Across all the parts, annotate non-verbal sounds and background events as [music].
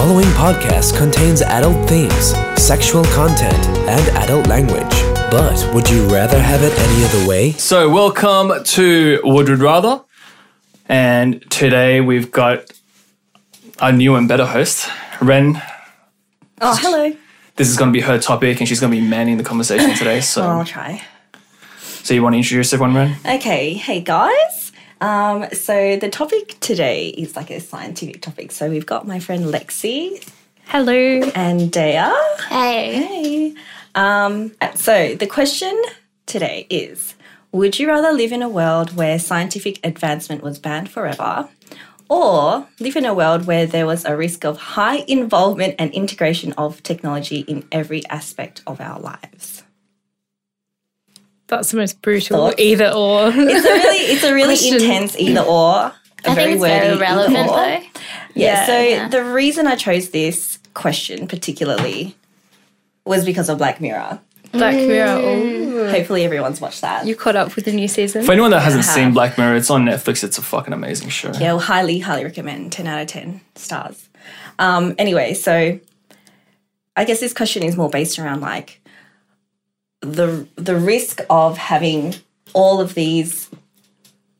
following podcast contains adult themes, sexual content, and adult language. But would you rather have it any other way? So, welcome to Would Rude Rather. And today we've got a new and better host, Ren. Oh, hello. This is going to be her topic, and she's going to be manning the conversation today. So, [laughs] I'll try. so you want to introduce everyone, Ren? Okay, hey guys. Um, so the topic today is like a scientific topic. So we've got my friend Lexi Hello. and Dea. Hey. Hey. Um, so the question today is Would you rather live in a world where scientific advancement was banned forever? Or live in a world where there was a risk of high involvement and integration of technology in every aspect of our lives? That's the most brutal Thoughts? either or. It's a really, it's a really [laughs] intense either or. A I think it's very wordy relevant though. Yeah, Yeah, so yeah. the reason I chose this question particularly was because of Black Mirror. Black Mirror. Oh. Hopefully everyone's watched that. You caught up with the new season? For anyone that hasn't seen Black Mirror, it's on Netflix. It's a fucking amazing show. yeah, well, highly, highly recommend. 10 out of 10 stars. Um, anyway, so I guess this question is more based around like the the risk of having all of these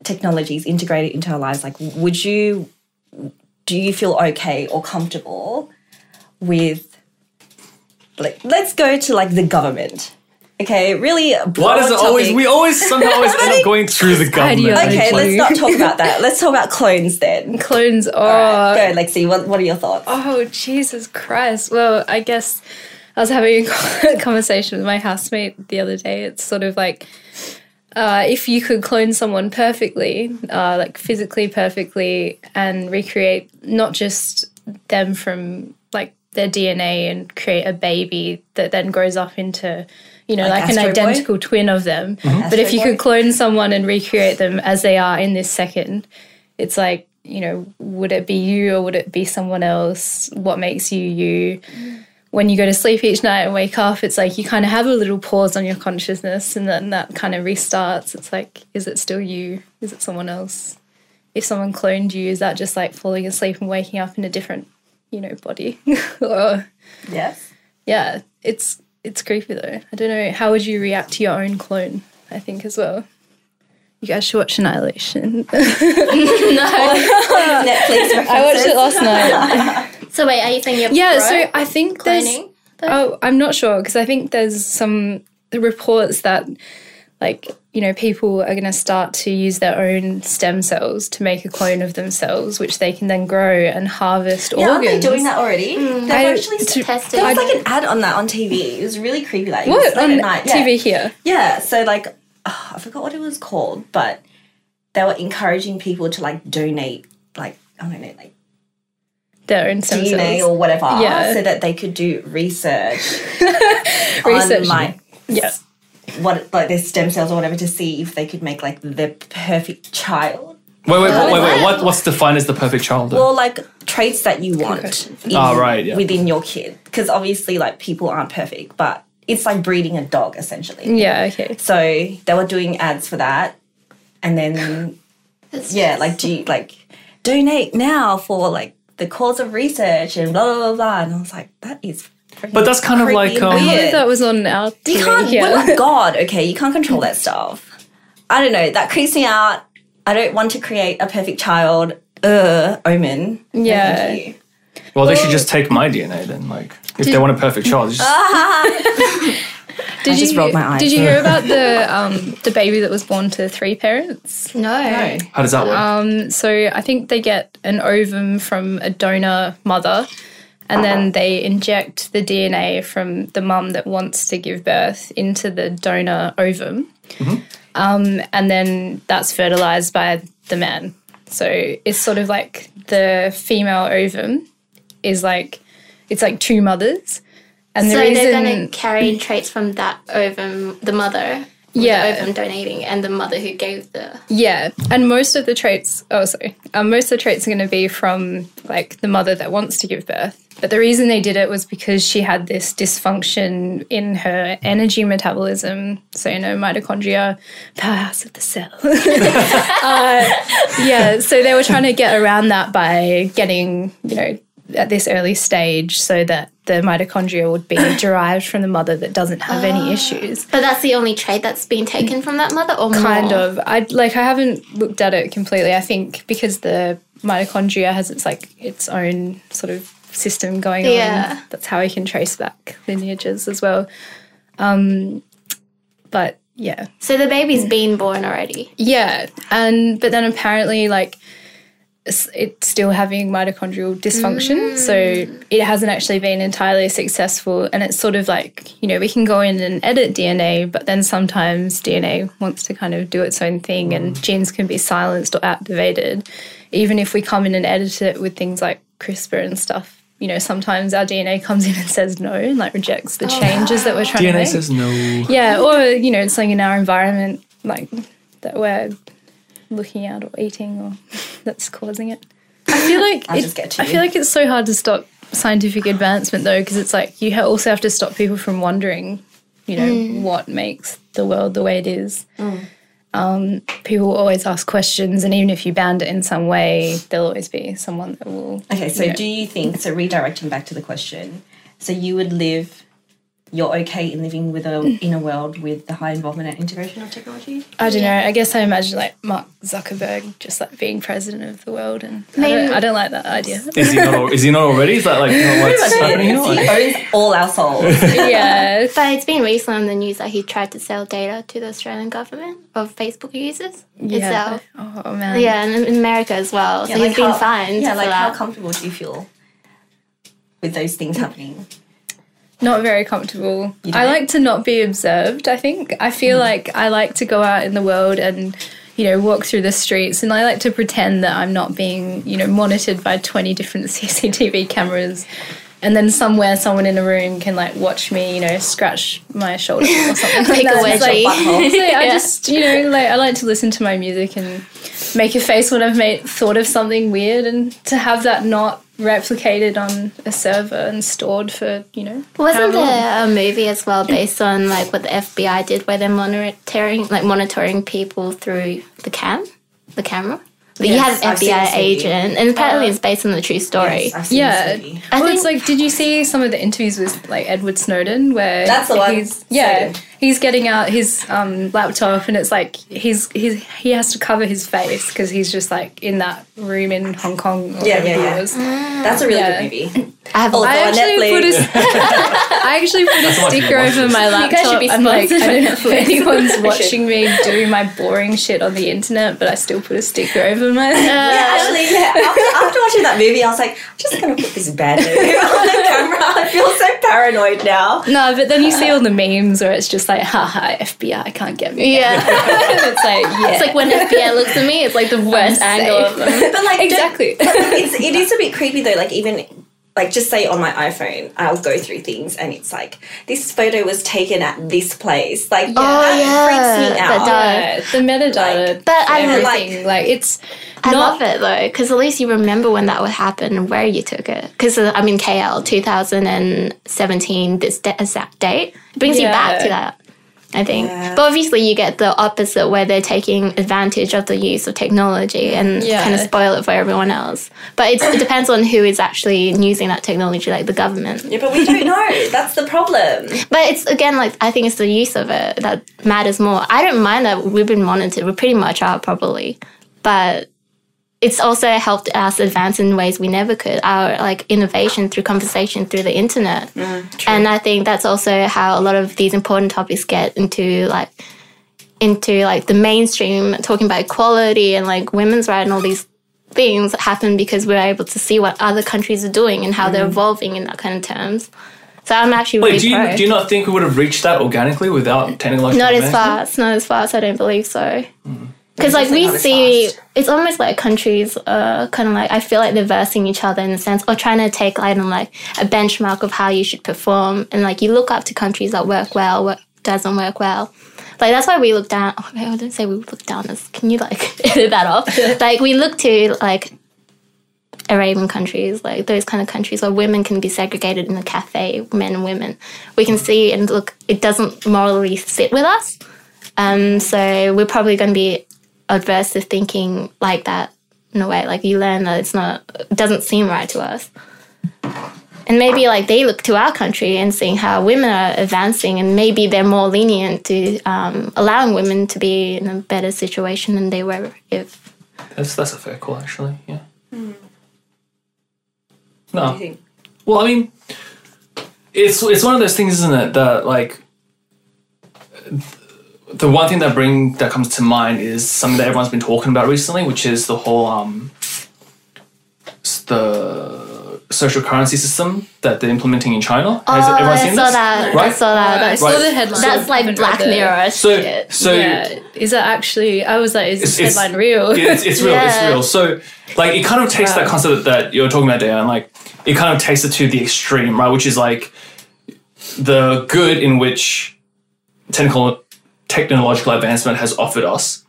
technologies integrated into our lives. Like, would you do you feel okay or comfortable with like let's go to like the government. Okay, really Why does broad it always, we always somehow always [laughs] end up going through the government? Ideology. Okay, let's not talk about that. [laughs] Let's talk about clones then. Clones. Oh. Alright, go, Lexi. What, what are your thoughts? Oh, Jesus Christ. Well, I guess I was having a [laughs] conversation with my housemate the other day. It's sort of like uh, if you could clone someone perfectly, uh, like physically perfectly, and recreate not just them from like their DNA and create a baby that then grows up into, you know, Like like, an Astro Boy? identical twin of them. Mm-hmm. But if you could clone someone and recreate them as they are in this second, it's like, you know, would it be you or would it be someone else? What makes you you? When you go to sleep each night and wake up, it's like you kind of have a little pause on your consciousness and then that kind of restarts. It's like, is it still you? Is it someone else? If someone cloned you, is that just like falling asleep and waking up in a different, you know, body? [laughs] or, Yes. yeah, it's it's creepy though. I don't know. How would you react to your own clone? I think as well. You guys should watch Annihilation. [laughs] [laughs] no. Netflix I watched it last night. So wait, are you saying you're Yeah, so I think there's. cloning? Oh, I'm not sure because I think there's some reports that, like, you know, people are going to start to use their own stem cells to make a clone of themselves, which they can then grow and harvest Yeah, aren't organs. they doing that already? Mm. They've I- actually to- tested. there was like an ad on that on TV. It was really creepy. Like it What was late on at night. Yeah. TV here? Yeah. So like, oh, I forgot what it was called, but they were encouraging people to like donate, like I don't know, like Their own stem DNA cells. or whatever, Yeah. so that they could do research, [laughs] Research. on my Yeah. what like their stem cells or whatever to see if they could make like the perfect child. Wait, wait, wait, wait, wait. What, what's defined as the perfect child? Well, like traits that you want in, Ah, right, yeah. within your kid, because obviously, like people aren't perfect, but it's like breeding a dog essentially. Yeah. Okay. So they were doing ads for that, and then yeah, just- like do you, like donate now for like the cause of research and blah blah blah, blah. and I was like, that is. But that's kind of like, and um, I weird. thought that was on our You can't. here. We're not God, okay? You can't control that stuff. I don't know. That creeps me out. I don't want to create a perfect child. Uh, omen. Yeah. well, they should just take my DNA then. Like, if they want a perfect child, just, [laughs] Did I just you, rolled my eyes. Did you hear about the [laughs] um, the baby that was born to three parents? no. No. how does that work? Um, so I think they get an ovum from a donor mother, and then they inject the DNA from the mum that wants to give birth into the donor ovum, um, and then that's fertilized by the man. So it's sort of like the female ovum is like it's like two mothers, and So the reason they're going to carry traits from that ovum, the mother, Yeah. the ovum donating, and the mother who gave the. Yeah, and most of the traits, oh, sorry, um, most of the traits are going to be from like the mother that wants to give birth. But the reason they did it was because she had this dysfunction in her energy metabolism. So, you know, mitochondria, powerhouse of the cell. [laughs] uh, yeah, so they were trying to get around that by getting, you know, at this early stage so that the mitochondria would be [coughs] derived from the mother that doesn't have any issues. But that's the only trait that's been taken from that mother, or Kind more? of. I like I haven't looked at it completely. I think because the mitochondria has its like its own sort of system going Yeah. on. That's how we can trace back lineages as well. Um but yeah. So the baby's been born already. Yeah, and but then apparently like it's still having mitochondrial dysfunction, so mm. it hasn't actually been entirely successful. And it's sort of like you know we can go in and edit DNA, but then sometimes DNA wants to kind of do its own thing, and mm. genes can be silenced or activated, even if we come in and edit it with things like CRISPR and stuff. You know, sometimes our DNA comes in and says no and like rejects the oh. changes that we're trying to DNA make. says no. Yeah, or you know, it's something in our environment like that we're looking at or eating or [laughs] that's causing it. I feel [laughs] like I just get to I feel like it's so hard to stop scientific advancement though because it's like you also have to stop people from wondering, you know, what makes the world the way it is. Um, people always ask questions, and even if you band it in some way, there'll always be someone that will. Okay, so you know- do you think so? Redirecting back to the question, so you would live. You're okay in living with a mm. in a world with the high involvement and integration of technology. I don't know. I guess I imagine like Mark Zuckerberg just like being president of the world, and I Maybe- don't, I don't like that idea. Is he not? Is he not already? Is that like not [laughs] what's happening? He owns all our souls. [laughs] yeah, But it's been recently on the news that he tried to sell data to the Australian government of Facebook users yeah. itself. Oh man. Yeah, and in America as well. So Yeah, he's been how- fined Yeah, for like how comfortable do you feel with those things happening? Not very comfortable. I like to not be observed. I think I feel mm. like I like to go out in the world and you know walk through the streets, and I like to pretend that I'm not being you know monitored by twenty different [laughs] CCTV cameras. And then somewhere, someone in a room can like watch me, you know, scratch my shoulder or something. [laughs] Make a like that. It's wedgie. Like, so [laughs] I just, you know, like I like to listen to my music and make a face when I've made thought of something weird, and to have that not replicated on a server and stored for, you know, Wasn't how long? there a movie as well based on like what the FBI did, where they're monitoring, like monitoring people through the cam, the camera? You Yes, had an FBI agent, and apparently it's based on the true story. Yes, I've seen Yeah, this movie. I well, it's like, did you see some of the interviews with like Edward Snowden, where That's the one, He's, yeah, Snowden. He's getting out his um, laptop, and it's like he's he's he has to cover his face because he's just like in that room in Hong Kong. Or Yeah, yeah, yeah. was. That's a really Yeah. good movie. I have Oh, I on actually put a, Netflix. [laughs] I actually put a why sticker over my laptop. guys should be I'm like, I sponsored by don't know if anyone's [laughs] watching me do my boring shit on the internet, but I still put a sticker over my. Yeah, actually, yeah. After, after watching that movie, I was like, I'm just gonna put this bad movie [laughs] on the camera. I feel so paranoid now. No, but then you see all the memes where it's just like, haha, FBI can't get me. yeah. [laughs] it's like, yeah. it's like when FBI looks at me, it's like the worst angle of [laughs] them. But like, don't- exactly. [laughs] it's it is a bit creepy though. Like even like just say on my iPhone, I'll go through things and it's like this photo was taken at this place. Like Oh, yeah, freaks me that out. does. Yeah, the metadata, Like- But I everything, like, like it's I not love it though, because at least you remember when that would happen and where you took it. Because I'm uh, in KL 2017, this de- exact date. It brings you back to that, I think. Yeah. But obviously, you get the opposite where they're taking advantage of the use of technology and Yeah. kind of spoil it for everyone else. But it's, it depends on who is actually using that technology, like the government. Yeah, but we don't know. That's the problem. [laughs] But it's again like I think it's the use of it that matters more. I don't mind that we've been monitored. We pretty much are probably, but it's also helped us advance in ways we never could. Our like innovation through conversation through the internet, mm, and I think that's also how a lot of these important topics get into like into like the mainstream, talking about equality and like women's rights and all these things happen because we're able to see what other countries are doing and how they're mm. evolving in that kind of terms. So I'm actually really Wait, do you pro. do you not think we would have reached that organically without technological Not as fast. Not as fast. I don't believe so. Mm. Because like we see, fast. it's almost like countries uh, kind of like I feel like they're versing each other in a sense, or trying to take like on like a benchmark of how you should perform, and like you look up to countries that work well, what doesn't work well. Like that's why we look down. Oh, I don't say we look down as. Can you like [laughs] edit that off? [laughs] like we look to like Arabian countries, like those kind of countries where women can be segregated in a cafe, men and women. We can see and look, it doesn't morally sit with us. Um, so we're probably going to be adverse to thinking like that in a way. Like you learn that it's not, it doesn't seem right to us. and maybe like they look to our country and seeing how women are advancing, and maybe they're more lenient to um, allowing women to be in a better situation than they were if. That's that's a fair call, actually. Yeah. Hmm. No. What do you think? Well, I mean, it's it's one of those things, isn't it? That like the one thing that bring that comes to mind is something that everyone's been talking about recently, which is the whole um the social currency system that they're implementing in China. Has oh, everyone I seen saw this? that. I Right? saw that. I That's, saw Right. the headline. that's like Haven't Black Mirror So shit. so yeah, is that actually? I was like, is this It's- it's- headline real? it's, it's real. It's [laughs] real. So, like, it kind of takes that concept that you're talking about there, and like, it kind of takes it to the extreme, right? Which is like the good in which technical technological advancement has offered us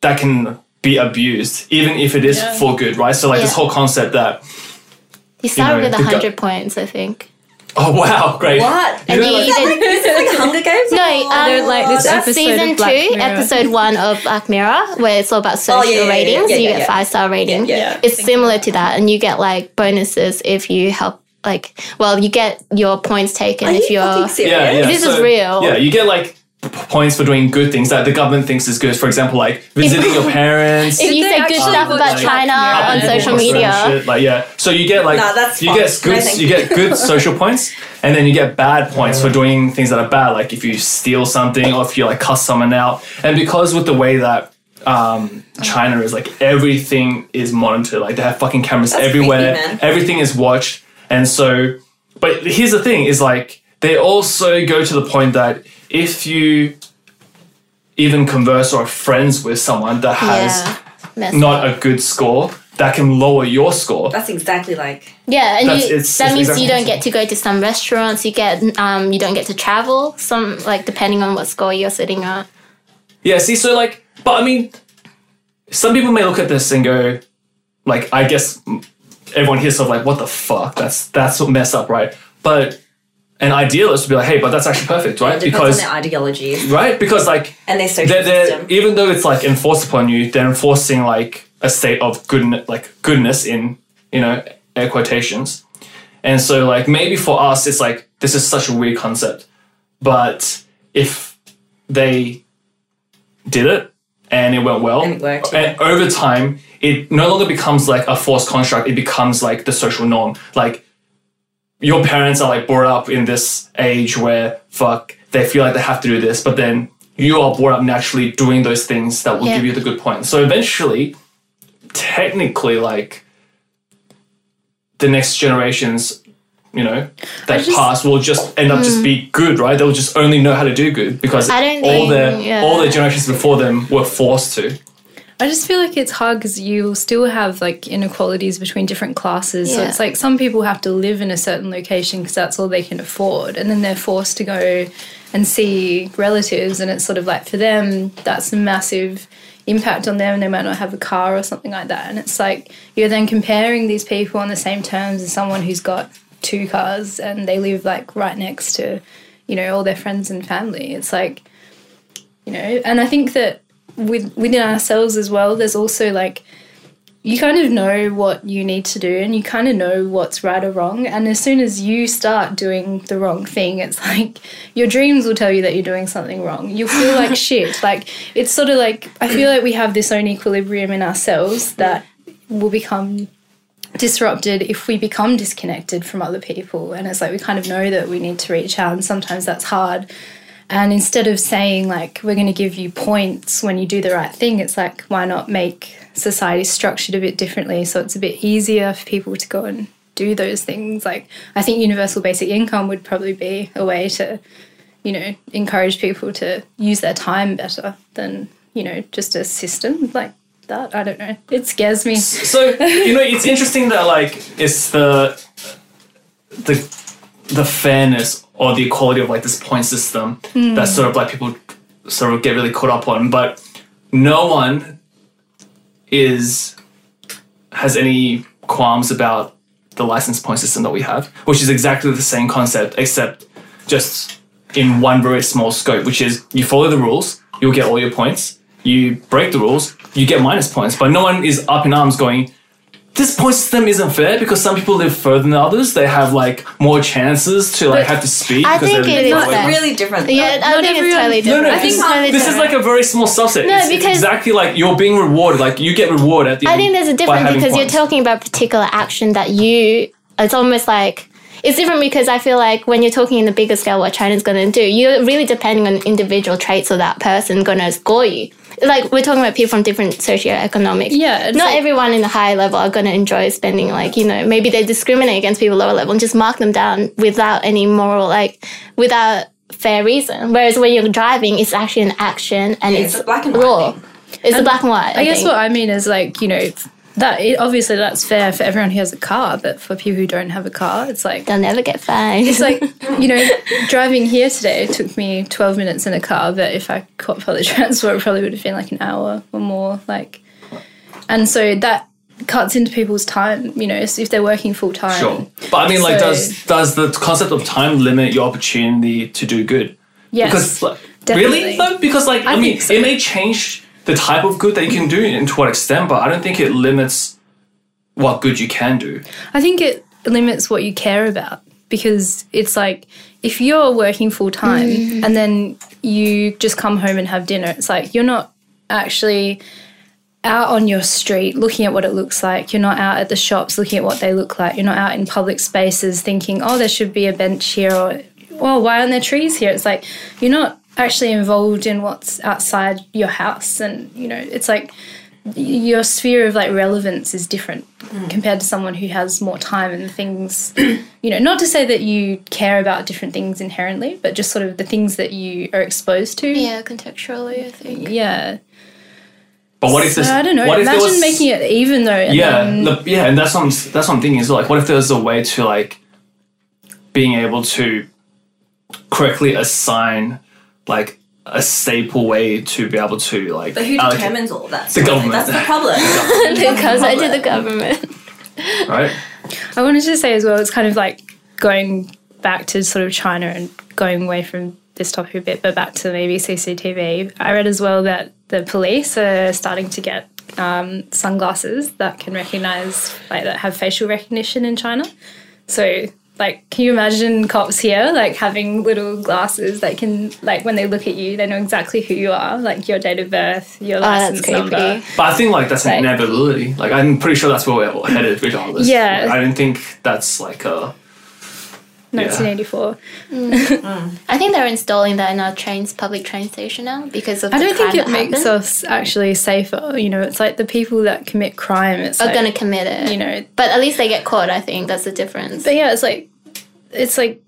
that can be abused, even if it is Yeah. for good, right? So, like, this whole concept that, He started know, with the gu- hundred points, I think. oh wow, great. What? And know, he like- even This is like Hunger Games? No, I um, don't like this episode season of Black two, Mirror. episode one of Black Mirror, where it's all about social Oh, yeah, yeah, yeah, ratings. yeah, you yeah, get yeah. five star rating. Yeah, yeah. It's similar to that, and you get like bonuses if you help. Like, well, you get your points taken Are if you you're. Yeah, yeah. This is real. Yeah, you get like p- points for doing good things that the government thinks is good. For example, like [laughs] visiting your parents. If you say good stuff watch about Black China Mirror? on social media, shit, Like yeah, so you get like Nah, that's you fucked. get good you you. get good social points, and then you get bad points for doing things that are bad, like if you steal something or if you like cuss someone out. And because with the way that um, China is like everything is monitored, like they have fucking cameras That's everywhere, creepy, everything is watched, and so. But here's the thing: is like they also go to the point that if you even converse or are friends with someone that has yeah, not up. a good score, that can lower your score. That's exactly like. yeah, and you, it's- that it's means exactly you don't get to go to some restaurants. You get um, you don't get to travel. Some like depending on what score you're sitting at. Yeah, see, so like, but I mean, some people may look at this and go, like, I guess everyone here's sort of like, what the fuck? That's that's what messed up, right? But an idealist would be like, hey, but that's actually perfect, right? Because on their ideology right, because like and they're, they're, system. even though it's like enforced upon you, they're enforcing like a state of goodness, like goodness in you know air quotations. And so like maybe for us, it's like this is such a weird concept, but if they did it and it went well, And it worked, yeah. and over time, it no longer becomes like a forced construct. It becomes like the social norm. Like your parents are like brought up in this age where fuck they feel like they have to do this, but then you are brought up naturally doing those things that will Yeah. give you the good points. So eventually, technically, like the next generations, you know, that just- pass will just end up just mm. be good, right? They'll just only know how to do good because all think- their yeah. all their generations before them were forced to. I just feel like it's hard because you still have like inequalities between different classes. So it's like some people have to live in a certain location because that's all they can afford, and then they're forced to go and see relatives, and it's sort of like for them that's a massive impact on them. And they might not have a car or something like that, and it's like you're then comparing these people on the same terms as someone who's got two cars and they live like right next to, you know, all their friends and family. It's like you know and i think that with within ourselves as well there's also like you kind of know what you need to do and you kind of know what's right or wrong. And as soon as you start doing the wrong thing it's [laughs] like your dreams will tell you that you're doing something wrong. You'll feel like [laughs] shit. Like it's sort of like i feel like we have this own equilibrium in ourselves that will become disrupted if we become disconnected from other people. And it's like we kind of know that we need to reach out and sometimes that's hard and instead of saying like we're going to give you points when you do the right thing it's like why not make society structured a bit differently? So it's a bit easier for people to go and do those things. Like i think universal basic income would probably be a way to you know encourage people to use their time better than you know just a system like that. I don't know. It scares me. So you know, it's interesting that like it's the the the fairness or the equality of like this point system that hmm. sort of like people sort of get really caught up on, but no one is has any qualms about the license point system that we have, which is exactly the same concept except just in one very small scope, which is you follow the rules, you'll get all your points. You break the rules, you get minus points. But no one is up in arms going, this point system isn't fair because some people live further than others. They have like more chances to like have to speak. I because think they live it is further It's fair. really different. Yeah, I not think it's everyone- totally No, different. no, I think this, it's totally this is different. like a very small subset. No, it's, it's because- exactly like you're being rewarded. Like you get rewarded at the I end. think there's a by difference having because points. you're talking about particular action that you. It's almost like it's different because I feel like when you're talking in the bigger scale, what China's going to do, you're really depending on individual traits of that person going to score you. Like we're talking about people from different socioeconomic. Yeah, Not like- everyone in the high level are going to enjoy spending like you know maybe they discriminate against people lower level and just mark them down without any moral like without fair reason. Whereas when you're driving, it's actually an action and Yeah, it's, it's a black and white raw. thing. It's a black and white. I guess think. what I mean is like you know that it, obviously that's fair for everyone who has a car, but for people who don't have a car, it's like they'll never get fined. it's like [laughs] you know driving here today took me 12 minutes in a car but if i caught public [laughs] transport it probably would have been like an hour or more like and so that cuts into people's time you know if they're working full time Sure, but I mean, like, does does the concept of time limit your opportunity to do good? yes Because like, definitely. really, though, because like I, I mean, so. it may change the type of good that you can do and to what extent, but I don't think it limits what good you can do. I think it limits what you care about because it's like if you're working full time mm. and then you just come home and have dinner, it's like you're not actually out on your street looking at what it looks like. You're not out at the shops looking at what they look like. You're not out in public spaces thinking, oh, there should be a bench here or, well, why aren't there trees here? It's like you're not actually involved in what's outside your house. And, you know, it's like your sphere of like relevance is different mm. compared to someone who has more time and things you know not to say that you care about different things inherently but just sort of the things that you are exposed to Yeah, contextually, I think. yeah But what if so this? i don't know What if imagine was, making it even though and Yeah, then- the, yeah, and that's what I'm, that's what I'm thinking. Is like, what if there's a way to like being able to correctly assign like a staple way to be able to like But who allocate- determines all of that? The government. That's the problem. [laughs] [laughs] because I did the government. right? I wanted to say as well, it's kind of like going back to sort of China and going away from this topic a bit, but back to maybe CCTV. I read as well that the police are starting to get um, sunglasses that can recognize, like that have facial recognition in China. So, like, can you imagine cops here, like having little glasses that can, like, when they look at you, they know exactly who you are, like your date of birth, your Oh, license creepy. number. But I think like that's an inevitability. Like I'm pretty sure that's where we're headed regardless. Yeah. Like, I don't think that's like a 1984. Mm. I think they're installing that in our trains, public train station now because of I the don't think it makes happened. us actually safer. You know, it's like the people that commit crime. It's are like, going to commit it. you know, but at least they get caught. I think that's the difference. but yeah, it's like, it's like,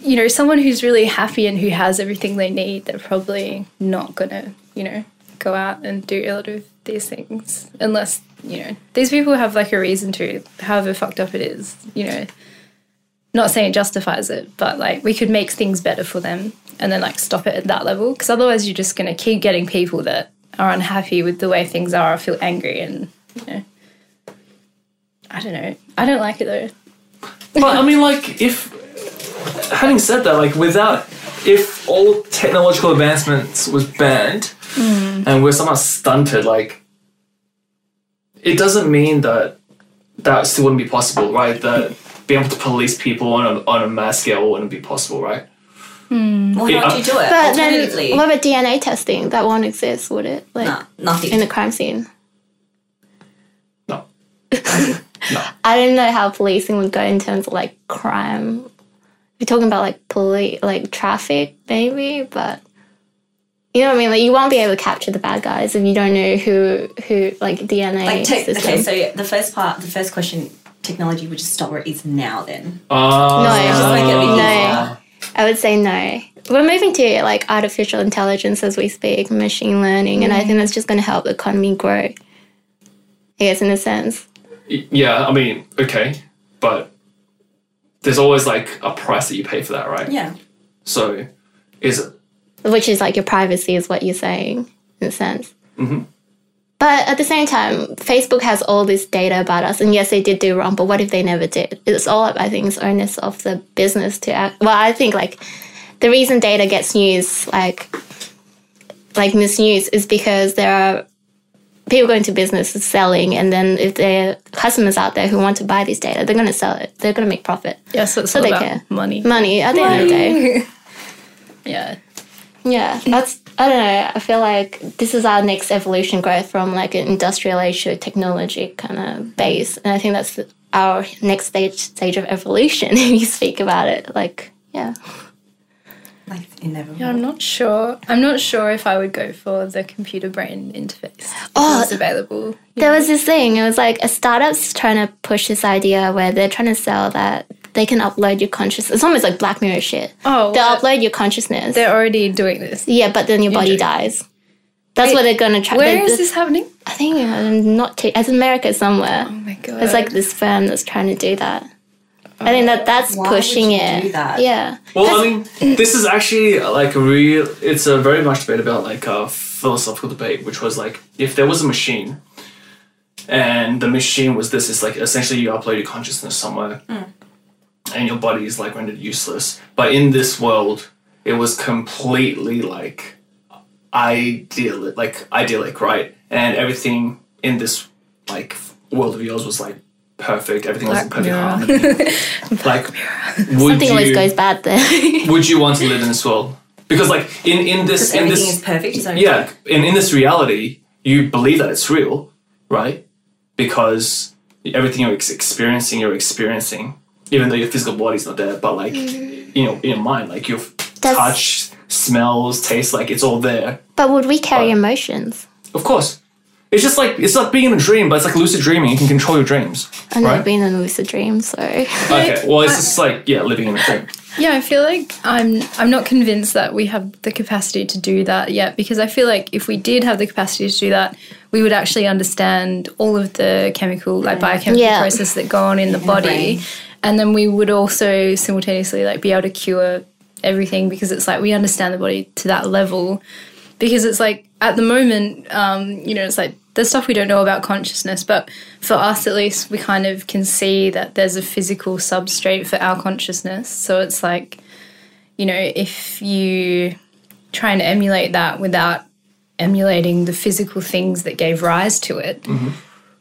you know, someone who's really happy and who has everything they need, they're probably not gonna, you know, go out and do a lot of these things unless you know these people have like a reason to, however fucked up it is. You know, not saying it justifies it, but like we could make things better for them and then like stop it at that level because otherwise you're just gonna keep getting people that are unhappy with the way things are or feel angry and you know. I don't know. I don't like it though. But I mean, like, if having said that, like, without if all technological advancements was banned hmm. and we're somehow stunted, like, it doesn't mean that that still wouldn't be possible, right? That being able to police people on a on a mass scale wouldn't be possible, right? Why Yeah, don't you do it? But then, what about DNA testing? That won't exist, would it? Like nah, nothing. in the crime scene. No. [laughs] No. I don't know how policing would go in terms of like crime. You're talking about like police, like traffic, maybe, but you know what I mean. Like you won't be able to capture the bad guys if you don't know who who like DNA like, take, okay, so yeah, the first part, the first question, technology would just stop where it is now. Then Uh, No, just make it a bit no. I would say no. We're moving to like artificial intelligence as we speak, machine learning, and I think that's just going to help the economy grow. I guess in a sense. Yeah, I mean, okay, but there's always like a price that you pay for that, right? yeah, So, is it? which is like your privacy is what you're saying in a sense. Mm-hmm. But at the same time, Facebook has all this data about us, and yes, they did do wrong. But what if they never did? It's all I think it's onus of the business to act. Well, I think like the reason data gets used like like misused is because there are people go into business is selling, and then if there are customers out there who want to buy this data, they're going to sell it. They're going to make profit. Yeah, so it's So all they about care. money. Money at the end of the day. [laughs] Yeah. Yeah, that's I don't know. I feel like this is our next evolution growth from like an industrial age to a technology kind of base, and I think that's our next stage stage of evolution. [laughs] If you speak about it, like yeah, Like inevitable. Yeah, I'm not sure. I'm not sure if I would go for the computer brain interface. Oh, it was available. there was this thing. It was like a startup's trying to push this idea where they're trying to sell that they can upload your consciousness. It's almost like Black Mirror shit. Oh, They'll upload your consciousness. They're already doing this. yeah, but then your body Injury. dies. That's Wait, what they're gonna try. Where they- is this happening? I think uh, not. T- it's America somewhere. Oh my god. It's like this firm that's trying to do that. I think that that's Why would pushing you it. do that? Yeah. Well, I mean, this is actually like a real. It's a very much debate about like a philosophical debate, which was like if there was a machine, and the machine was this, it's like essentially you upload your consciousness somewhere, hmm. and your body is like rendered useless. But in this world, it was completely like ideal, like idyllic, right? And everything in this like world of yours was like perfect. Everything was in perfect Mirror. harmony. [laughs] like, would Something you? always goes bad there. [laughs] would you want to live in this world? Because like in in this in Everything this is perfect. So yeah in in this reality you believe that it's real, right? Because everything you're ex- experiencing, you're experiencing, even though your physical body's not there. But like you know, in your mind, like your That's- touch, smells, taste, like it's all there. but would we carry But- emotions? Of course, it's just like it's like being in a dream, but it's like lucid dreaming. You can control your dreams, I've never been in a lucid dream, so Okay, [laughs] well, it's just like yeah, living in a dream. Yeah, I feel like I'm I'm not convinced that we have the capacity to do that yet because I feel like if we did have the capacity to do that, we would actually understand all of the chemical like biochemical Yeah. processes that go on in the body. brain. And then we would also simultaneously like be able to cure everything because it's like we understand the body to that level. Because it's like at the moment, um, you know, it's like there's stuff we don't know about consciousness, but for us at least, we kind of can see that there's a physical substrate for our consciousness. So it's like, you know, if you try and emulate that without emulating the physical things that gave rise to it,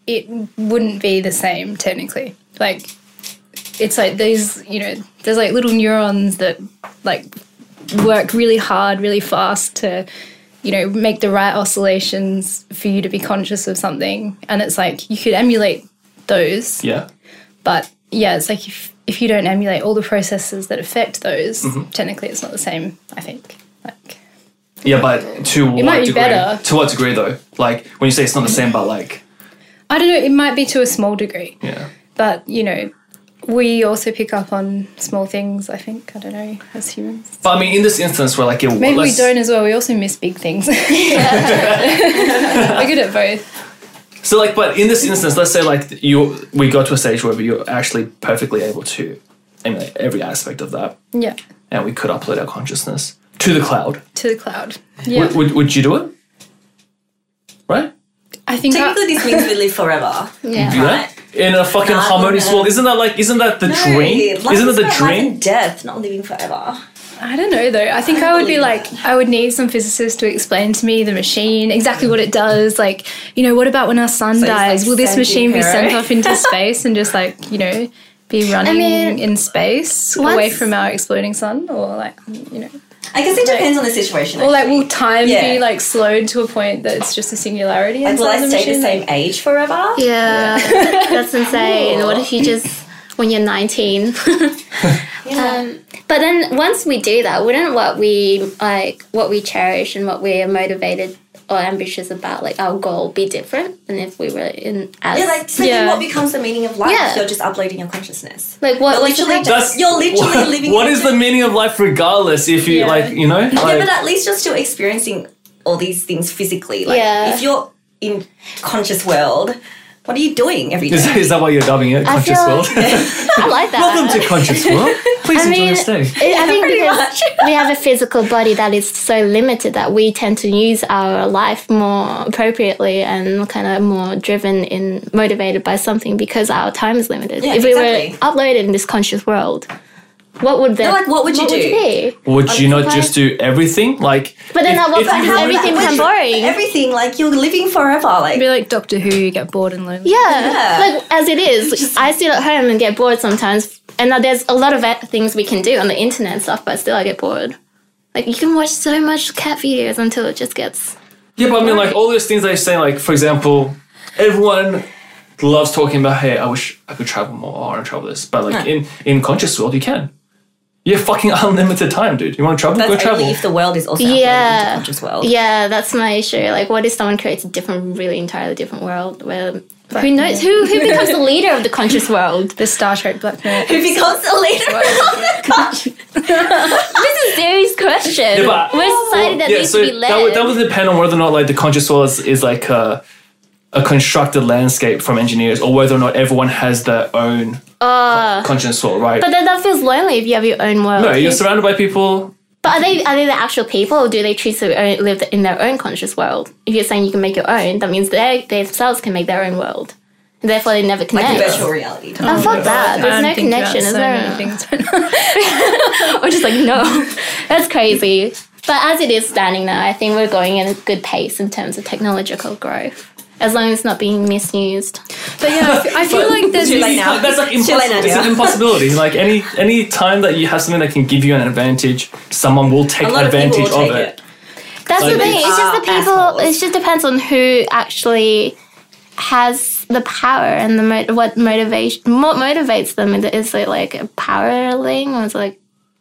it wouldn't be the same technically. Like, it's like these, you know, there's like little neurons that like work really hard, really fast to, you know, make the right oscillations for you to be conscious of something. And it's like you could emulate those, Yeah. but yeah, it's like if if you don't emulate all the processes that affect those, Mm-hmm. technically it's not the same. I think. Like, Yeah, but to what might be degree? better. To what degree though? Like when you say it's not the same, but like I don't know. It might be to a small degree, yeah. but you know, we also pick up on small things. I think. I don't know. As humans, But I mean, in this instance, where like it, maybe we let's- don't as well. We also miss big things. [laughs] [laughs] We're good at both. So like, but in this instance, let's say like you, we got to a stage where you're actually perfectly able to emulate every aspect of that, Yeah, and we could upload our consciousness to the cloud. to the cloud. Yeah, Would, would, would you do it? Right? I think. I- technically, this means we live forever. yeah. Do that in a fucking Nah, harmonious world? Isn't that like? Isn't that the No, dream? Isn't is that the about life dream? and death, not living forever. I don't know though. I think I, would be believe like, I would need some physicists to explain to me the machine, exactly what it does. Like, you know, what about when our sun So dies? like Will this machine be sent off into [laughs] space and just like, you know, be running mean, in space away from our exploding sun? Or like, you know, I guess it depends on the situation. or like, will time Yeah. be like slowed to a point that it's just a singularity? Like, will inside I the stay the same age forever? Yeah, that's insane. What if you just, when you're 19? [laughs] [laughs] um, but then once we do that, wouldn't what we like, what we cherish and what we're motivated or ambitious about, like our goal, be different than if we were in as Yeah, like, so Yeah. what becomes the meaning of life? Yeah. You're just uploading your consciousness. like what You're what's the literally just, you're literally [laughs] living. What is the meaning of life, regardless? If you Yeah. like, you know, Yeah, but at least you're still experiencing all these things physically. Like, Yeah. if you're in conscious world, what are you doing every is, is that why you're dubbing it conscious feel- world? [laughs] I like that. Welcome to conscious [laughs] world. Please I enjoy mean, your stay. I think because much. [laughs] we have a physical body that is so limited that we tend to use our life more appropriately and kind of more driven in motivated by something because our time is limited. Yeah, if we exactly. were uploaded in this conscious world, what would that? like, what would you do? be? Would you not Like- just do everything? Like, But then if- at what if point you everything Would become boring? Everything like you're living forever. Like Be like Doctor Who, you get bored and lonely. Yeah. Yeah. Like as it is, I sit at home and get bored sometimes. And now there's a lot of things we can do on the internet and stuff, but still I get bored. Like you can watch so much cat videos until it just gets. Yeah, but I mean, like all those things that you're like for example, everyone loves talking about, hey, I wish I could travel more, or I want to travel this. But like in in conscious world, you can. You have fucking [laughs] unlimited time, dude. You want to travel? that's Go travel. only if the world is also uploaded into Yeah. conscious world. Yeah, that's my issue. Like, what if someone creates a different, really entirely different world where who knows who who [laughs] becomes the leader of the conscious world? The Star Trek Black Mirror. Who becomes the leader of the country? [laughs] This is a serious question. Yeah, but- We're a society that yeah, needs so to be led. that would, that would depend on whether or not like the conscious world is, is like a, a constructed landscape from engineers, or whether or not everyone has their own Ah. conscious world, right? but then that feels lonely if you have your own world. no, you're surrounded by people. But are they are they the actual people, or do they choose to own, live in their own conscious world? If you're saying you can make your own, that means they they themselves can make their own world. And therefore, they never Like connect. virtual reality. Oh, fuck that. There's no connection, is so there? many things. [laughs] Or just like, no. [laughs] That's crazy. But as it is standing now, I think we're going at a good pace in terms of technological growth. As long as it's not being misused. But yeah, I feel like there's Too late now. That's like It's too late impossible. now, It's an impossibility. Like any any time that you have something that can give you an advantage, someone will take A lot of people advantage of it. it. That's Like, the thing. It's just the ah, people. assholes. It just depends on who actually has the power and the mo- what motivation. What motivates them is it like a power thing or is it like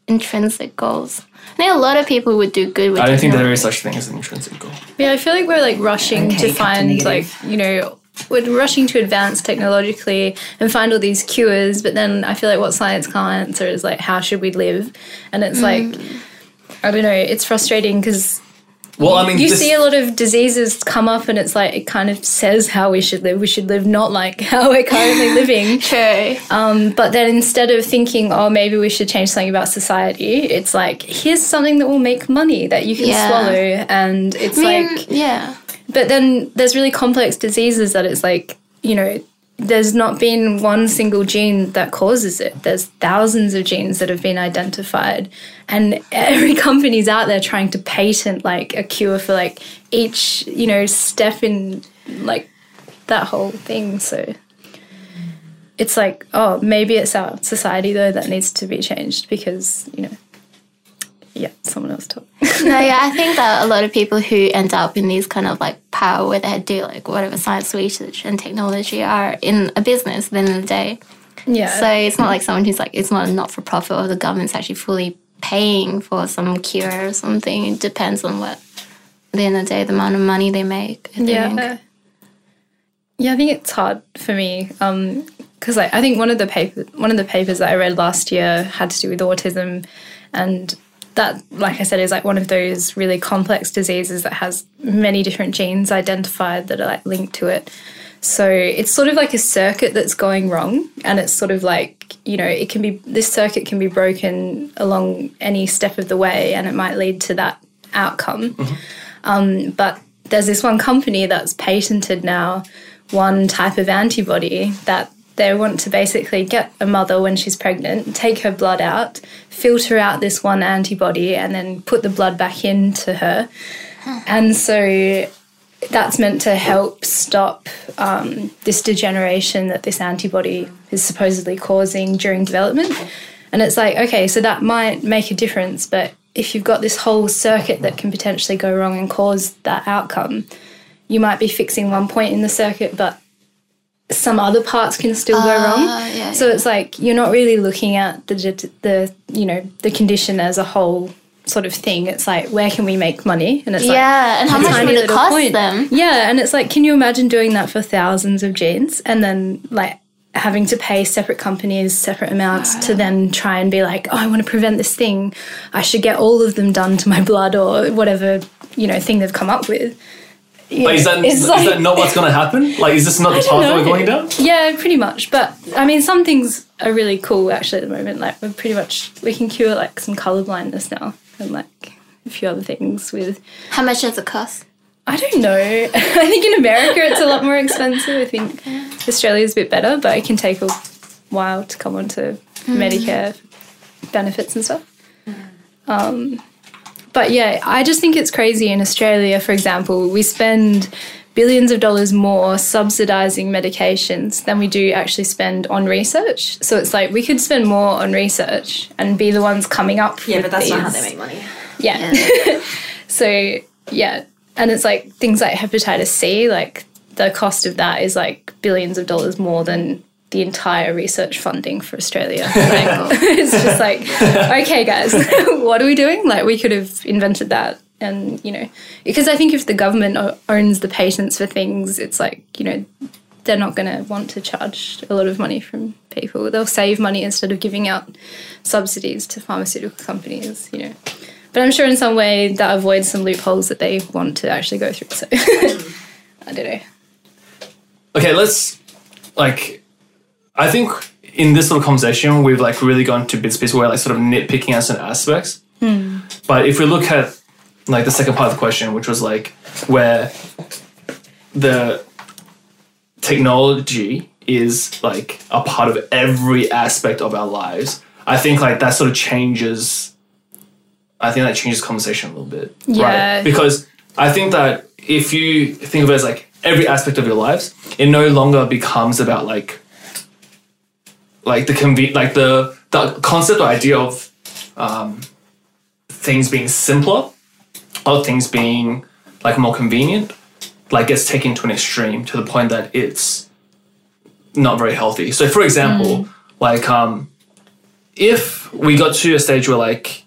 intrinsic goals? I think a lot of people would do good with. I don't think there is technology. such thing as an intrinsic goal. Yeah, I feel like we're like rushing Okay, to find like you know we're rushing to advance technologically and find all these cures, but then I feel like what science can't answer is like how should we live, and it's like mm. I don't know, it's frustrating because Well, I mean, you this, see a lot of diseases come up, and it's like it kind of says how we should live. We should live not like [laughs] how we're currently living. [laughs] True. Um, but then instead of thinking, oh, maybe we should change something about society, it's like, here's something that will make money that you can Yeah. swallow. And it's I mean, like, yeah. but then there's really complex diseases that it's like, you know, there's not been one single gene that causes it. There's thousands of genes that have been identified, and every [laughs] company's out there trying to patent like a cure for like each, you know, step in like that whole thing. So it's like, oh, maybe it's our society though that needs to be changed because, you know, yeah, someone else talk. No, yeah, I think that a lot of people who end up in these kind of like power where they do like whatever science research and technology are in a business at the end of the day. yeah. So it's not like someone who's like it's not a not for profit or the government's actually fully paying for some cure or something. It depends on what at the end of the day the amount of money they make. I. Yeah. Yeah, I think it's hard for me um, because like, I think one of the paper, one of the papers that I read last year had to do with autism, and that, like I said, is like one of those really complex diseases that has many different genes identified that are like linked to it. So it's sort of like a circuit that's going wrong, and it's sort of like you know it can be this circuit can be broken along any step of the way, and it might lead to that outcome mm-hmm. um, but there's this one company that's patented now one type of antibody that they want to basically get a mother when she's pregnant, take her blood out, filter out this one antibody, and then put the blood back into her. And so that's meant to help stop um, this degeneration that this antibody is supposedly causing during development. And it's like, okay, so that might make a difference, but if you've got this whole circuit that can potentially go wrong and cause that outcome, you might be fixing one point in the circuit, but some other parts can still go wrong. Ah, yeah, so it's like you're not really looking at the the you know the condition as a whole sort of thing. It's like where can we make money? And it's like Yeah, and how much would it cost point. them? Yeah, and it's like, can you imagine doing that for thousands of genes and then like having to pay separate companies separate amounts to then try and be like, oh, I want to prevent this thing. I should get all of them done to my blood or whatever you know thing they've come up with. But is that, It's is like- that not what's going to happen? Like, is this not the path don't that we're going down? Yeah, pretty much. But I mean, some things are really cool actually at the moment. Like we're pretty much we can cure like some color blindness now and like a few other things with. How much does it cost? I don't know. [laughs] I think in America it's a lot more expensive. I think Australia's a bit better, but it can take a while to come onto Medicare. benefits and stuff. Um, but yeah, I just think it's crazy in Australia, for example, we spend billions of dollars more subsidizing medications than we do actually spend on research. So it's like we could spend more on research and be the ones coming up. Yeah, but that's not how they make money. Yeah. [laughs] so yeah, and it's like things like hepatitis C, like the cost of that is like billions of dollars more than the entire research funding for Australia. [laughs] Like, oh. it's just like, [laughs] okay, guys, [laughs] what are we doing? Like, we could have invented that. And, you know, because I think if the government owns the patents for things, it's like, you know, they're not going to want to charge a lot of money from people. They'll save money instead of giving out subsidies to pharmaceutical companies, you know. But I'm sure in some way that avoids some loopholes that they want to actually go through. So mm. I don't know. okay, let's like. I think in this little conversation we've like really gone to bits, bits where like sort of nitpicking at certain aspects. Hmm. But if we look at like the second part of the question, which was like where the technology is like a part of every aspect of our lives, I think like that sort of changes. I think that changes conversation a little bit. Yeah. Right? Because I think that if you think of it as like every aspect of your lives, it no longer becomes about like like the conve- like the the concept or idea of um, things being simpler or things being like more convenient like gets taken to an extreme to the point that it's not very healthy. So for example like um if we got to a stage where like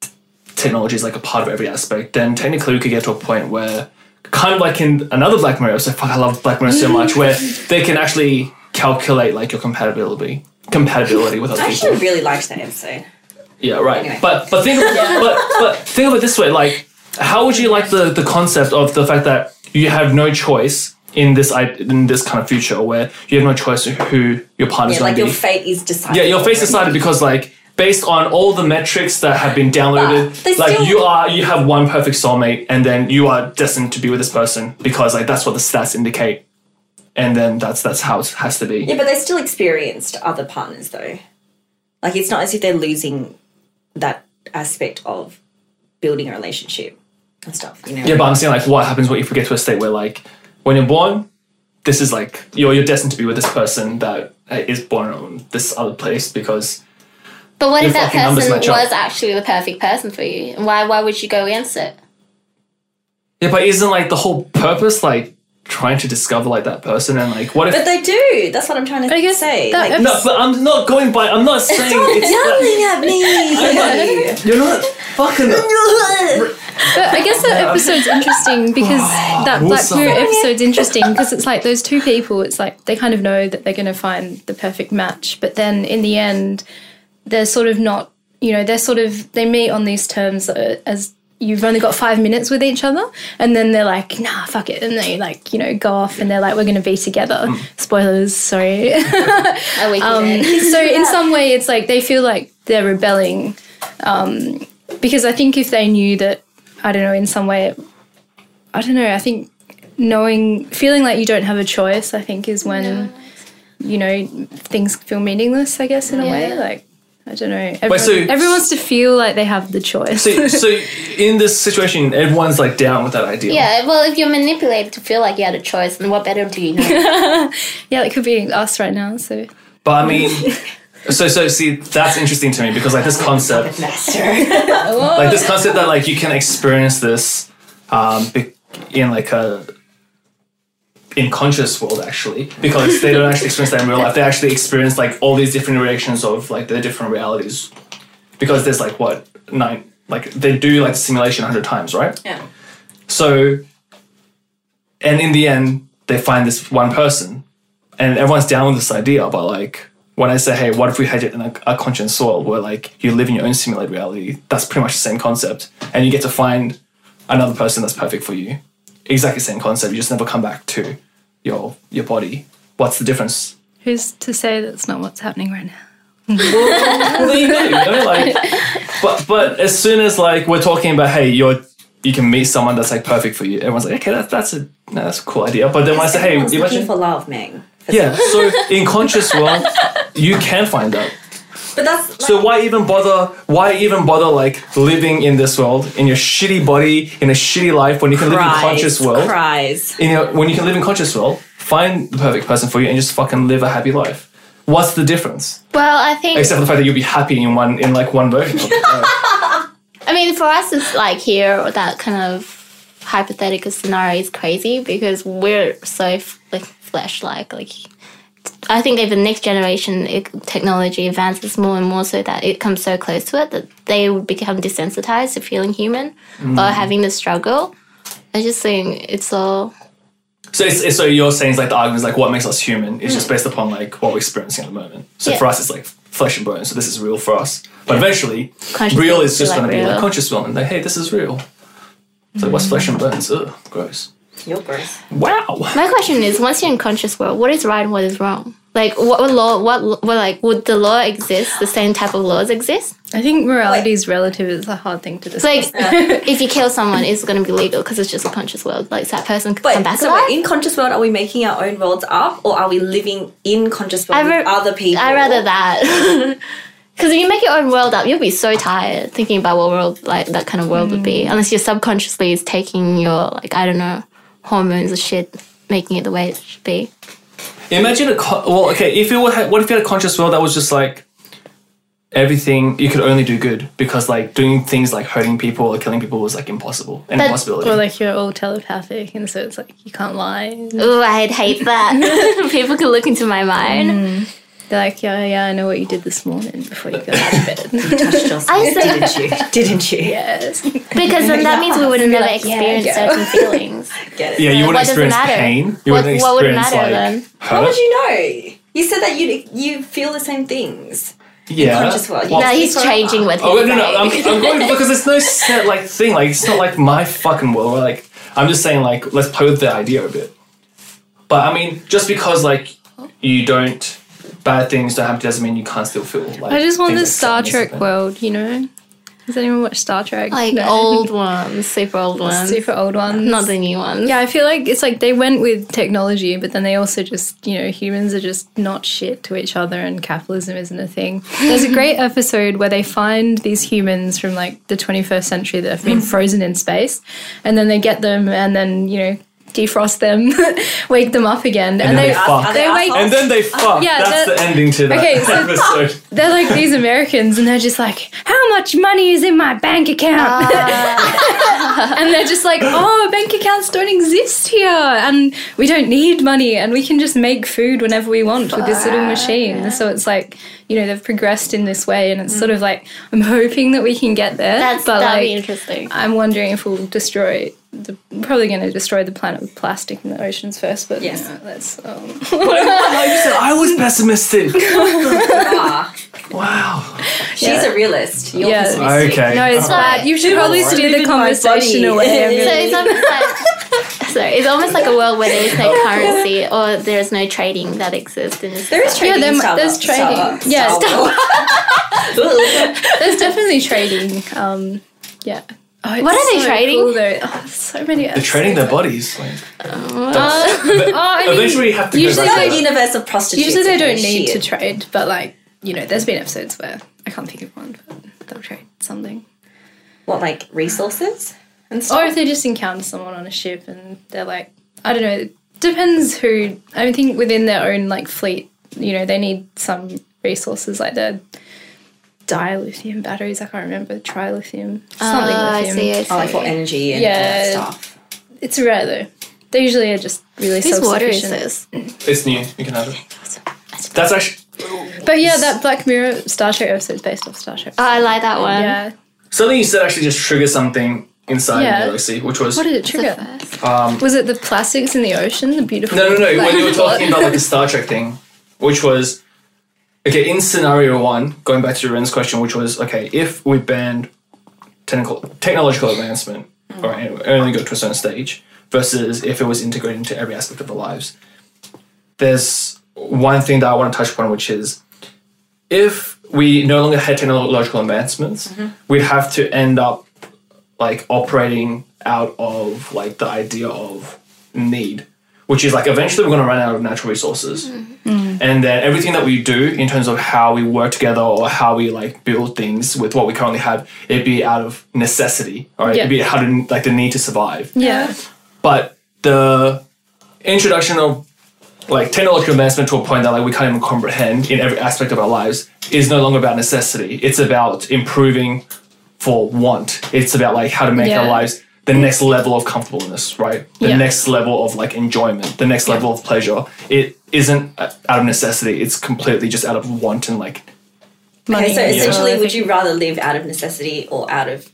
t- technology is like a part of every aspect then technically we could get to a point where kind of like in another black mirror so fuck i love black mirror so [laughs] much where they can actually calculate like your compatibility compatibility with other people. I people actually really liked that episode. yeah, right. Anyway. But but think of, but but think of it this way: like, how would you like the the concept of the fact that you have no choice in this in this kind of future where you have no choice who your partner's Yeah, going like to your fate is decided. yeah, your face decided because like based on all the metrics that have been downloaded, like you are you have one perfect soulmate, and then you are destined to be with this person because like that's what the stats indicate, and then that's that's how it has to be. Yeah, but they still experienced other partners though. Like it's not as if they're losing that aspect of building a relationship and stuff. You know. Yeah, but I'm saying like what happens when you forget to a state where like when you're born, this is like you're you're destined to be with this person that uh, born on this other place because But what if that person match up. was actually the perfect person for you? And why why would you go against it? yeah, but isn't like the whole purpose like trying to discover like that person and like what if But they do. That's what I'm trying to I guess say. that Like, no, but I'm not going by. I'm not saying it's yelling at me. [laughs] you're not fucking. [laughs] But I guess that episode's interesting because [sighs] that Black Awesome. Mirror episode's interesting because it's like those two people, it's like they kind of know that they're going to find the perfect match, but then in the end, they're sort of not, you know, they're sort of, they meet on these terms uh, as you've only got five minutes with each other, and then they're like, nah, fuck it. And they like, you know, go off and they're like, we're going to be together. Spoilers, sorry. [laughs] Um, did. so in some way it's like they feel like they're rebelling um, because i think if they knew that i don't know in some way i don't know i think knowing feeling like you don't have a choice i think is when you know things feel meaningless i guess in a way like i don't know everyone, so- everyone wants to feel like they have the choice So, so [laughs] in this situation, everyone's like down with that idea. yeah, well, if you're manipulated to feel like you had a choice, then what better do you know? [laughs] yeah it could be us right now so But I mean, so so see, that's interesting to me because like this concept, [laughs] like this concept that like you can experience this um, in like a in conscious world actually because they don't actually experience that in real life. They actually experience like all these different reactions of like their different realities. Because there's like what nine like they do like the simulation 100 times right? Yeah. so and in the end they find this one person and everyone's down with this idea but like when i say hey what if we had it in a, a conscious world where like you live in your own simulated reality that's pretty much the same concept and you get to find another person that's perfect for you. Exactly the same concept you just never come back to your your body what's the difference? Who's to say that's not what's happening right now? Well, there you go, you know, like, but but as soon as like we're talking about hey you're you can meet someone that's like perfect for you everyone's like okay that's that's a no, that's a cool idea. But then when I say hey Everyone's you looking imagine for love, Meg. yeah so in conscious world you can find that But that's like, So why even bother? Why even bother like living in this world in your shitty body in a shitty life when you can live in conscious world? Cries. In your, when you can live in conscious world, find the perfect person for you and just fucking live a happy life. What's the difference? Well, I think Except for the fact that you'll be happy in one in like one version. Of. Uh, [laughs] I mean, for us, it's like here that kind of hypothetical scenario is crazy because we're so f- like flesh-like. Like, I think if the next generation it, technology advances more and more, so that it comes so close to it that they would become desensitized to feeling human or mm. having the struggle. I just think it's all. so, it's, it's- so you're saying it's like the argument is like what makes us human is just mm. based upon like what we're experiencing at the moment. So Yeah. for us, it's like flesh and bone. So this is real for us. But eventually, Conscious real is just like going to be like conscious will, and like, hey, this is real. It's like what's flesh mm. and bones? Ugh, gross. You're. Wow. My question is: Once you're in conscious world, what is right and what is wrong? Like, what, what law? What, what like would the law exist? The same type of laws exist? I think morality is relative. It's a hard thing to It's discuss. like if you kill someone, it's going to be legal because it's just a conscious world. Like so that person could But come back so alive. wait, in conscious world, are we making our own worlds up, or are we living in conscious world I with other people? I rather that. [laughs] Because if you make your own world up, you'll be so tired thinking about what world like that kind of world would be. Mm. Unless your subconsciously is taking your like I don't know hormones or shit, making it the way it should be. Imagine a co- well, okay. If you were, what if you had a conscious world that was just like everything you could only do good because like doing things like hurting people or killing people was like impossible, an But- impossibility. or like you're all telepathic, and so it's like you can't lie. Oh, I'd hate that. [laughs] [laughs] People could look into my mind. Mm. They're like, yeah, yeah, I know what you did this morning before you got out of bed. touched yourself, [laughs] I say- didn't you? [laughs] Didn't you? yes. Because then that means we would have never like, yeah, experience go. certain feelings. [laughs] Get it? yeah, you What wouldn't does it experience matter? pain. You What- wouldn't what would experience matter like then? How hurt. would you know? You said that you you feel the same things. yeah. conscious world? Well, No, he's forever. changing with he's Oh no, no, I'm. I'm going because there's no set like thing. Like it's not like my fucking world. Where, like I'm just saying like let's play with the idea a bit. But I mean, just because like you don't bad things don't happen doesn't mean you can't still feel like. I just want the Star sadness Trek world, you know? Has anyone watched Star Trek? like No. old ones, super old [laughs] ones, super old ones. not the new ones. Yeah, I feel like it's like they went with technology, but then they also just, you know, humans are just not shit to each other and capitalism isn't a thing. [laughs] There's a great episode where they find these humans from like the 21st century that have been mm. frozen in space, and then they get them and then, you know, defrost them, [laughs] wake them up again, and, then they, they fuck. They they wake And then they fuck. yeah, That's the ending to that Okay, so- episode. [laughs] they're like these Americans, and they're just like, "How much money is in my bank account?" Ah. [laughs] and they're just like, "Oh, bank accounts don't exist here, and we don't need money, and we can just make food whenever we want with this little machine." So it's like, you know, they've progressed in this way, and it's sort of like I'm hoping that we can get there. That's but that'd like, be interesting. I'm wondering if we'll destroy. The, probably going to destroy the planet with plastic in the oceans first, but Yes. you know, that's um, you said, I was pessimistic. [laughs] Ah, wow. she's Yeah. a realist. You're Yeah. pessimistic. Okay. no, it's alright. bad. You should Who probably wants steer the conversation away. So [laughs] So it's almost like sorry, it's almost like a world where there is no currency or there is no trading that exists in this. There is trading. Yeah, there- there's trading. Star- Yeah, Star Wars. [laughs] There's definitely trading. Um, yeah. Oh, it's What are they so trading? Cool though. Oh, so many. They're trading their bodies. Like, [laughs] Oh, I mean, eventually, have to usually go back It's to a universe of prostitutes. usually they don't need to trade, but like you know, there's been episodes where I can't think of one, but they'll trade something. What, like resources and Or if they just encounter someone on a ship and they're like, I don't know, it depends who. I think within their own like fleet, you know, they need some resources like the dilithium batteries. I can't remember trilithium, something Ah, I lithium. see. I see. Oh, like for energy and Yeah. all that stuff. It's rare though. They usually are just really Whose water is this? It's new. You can have it. That's actually But yeah, that Black Mirror Star Trek episode is based off Star Trek. Oh, I like that one. yeah. something you said. Actually, just triggered something inside Yeah. me, Lucy, which was What did it trigger? um, Was it the plastics in the ocean? The beautiful. No, no, no. like- when you were [laughs] talking about like the [laughs] Star Trek thing, which was okay in scenario one, going back to Ren's question, which was okay if we banned technical technological advancement mm. or only go to a certain stage versus if it was integrated into every aspect of our lives. There's one thing that I want to touch upon, which is if we no longer had technological advancements, mm-hmm. we'd have to end up like operating out of like the idea of need, which is like eventually we're going to run out of natural resources. Mm-hmm. Mm. And then everything that we do in terms of how we work together or how we like build things with what we currently have, it'd be out of necessity, right? Yeah. It'd be how to like the need to survive. Yeah. But the introduction of like technological advancement to a point that like we can't even comprehend in every aspect of our lives is no longer about necessity. It's about improving for want. It's about like how to make our lives the next level of comfortableness, right? The Yeah. next level of like enjoyment, the next level of pleasure. It isn't uh, out of necessity. It's completely just out of want and like Okay, so Money. essentially, Yeah. would you rather live out of necessity or out of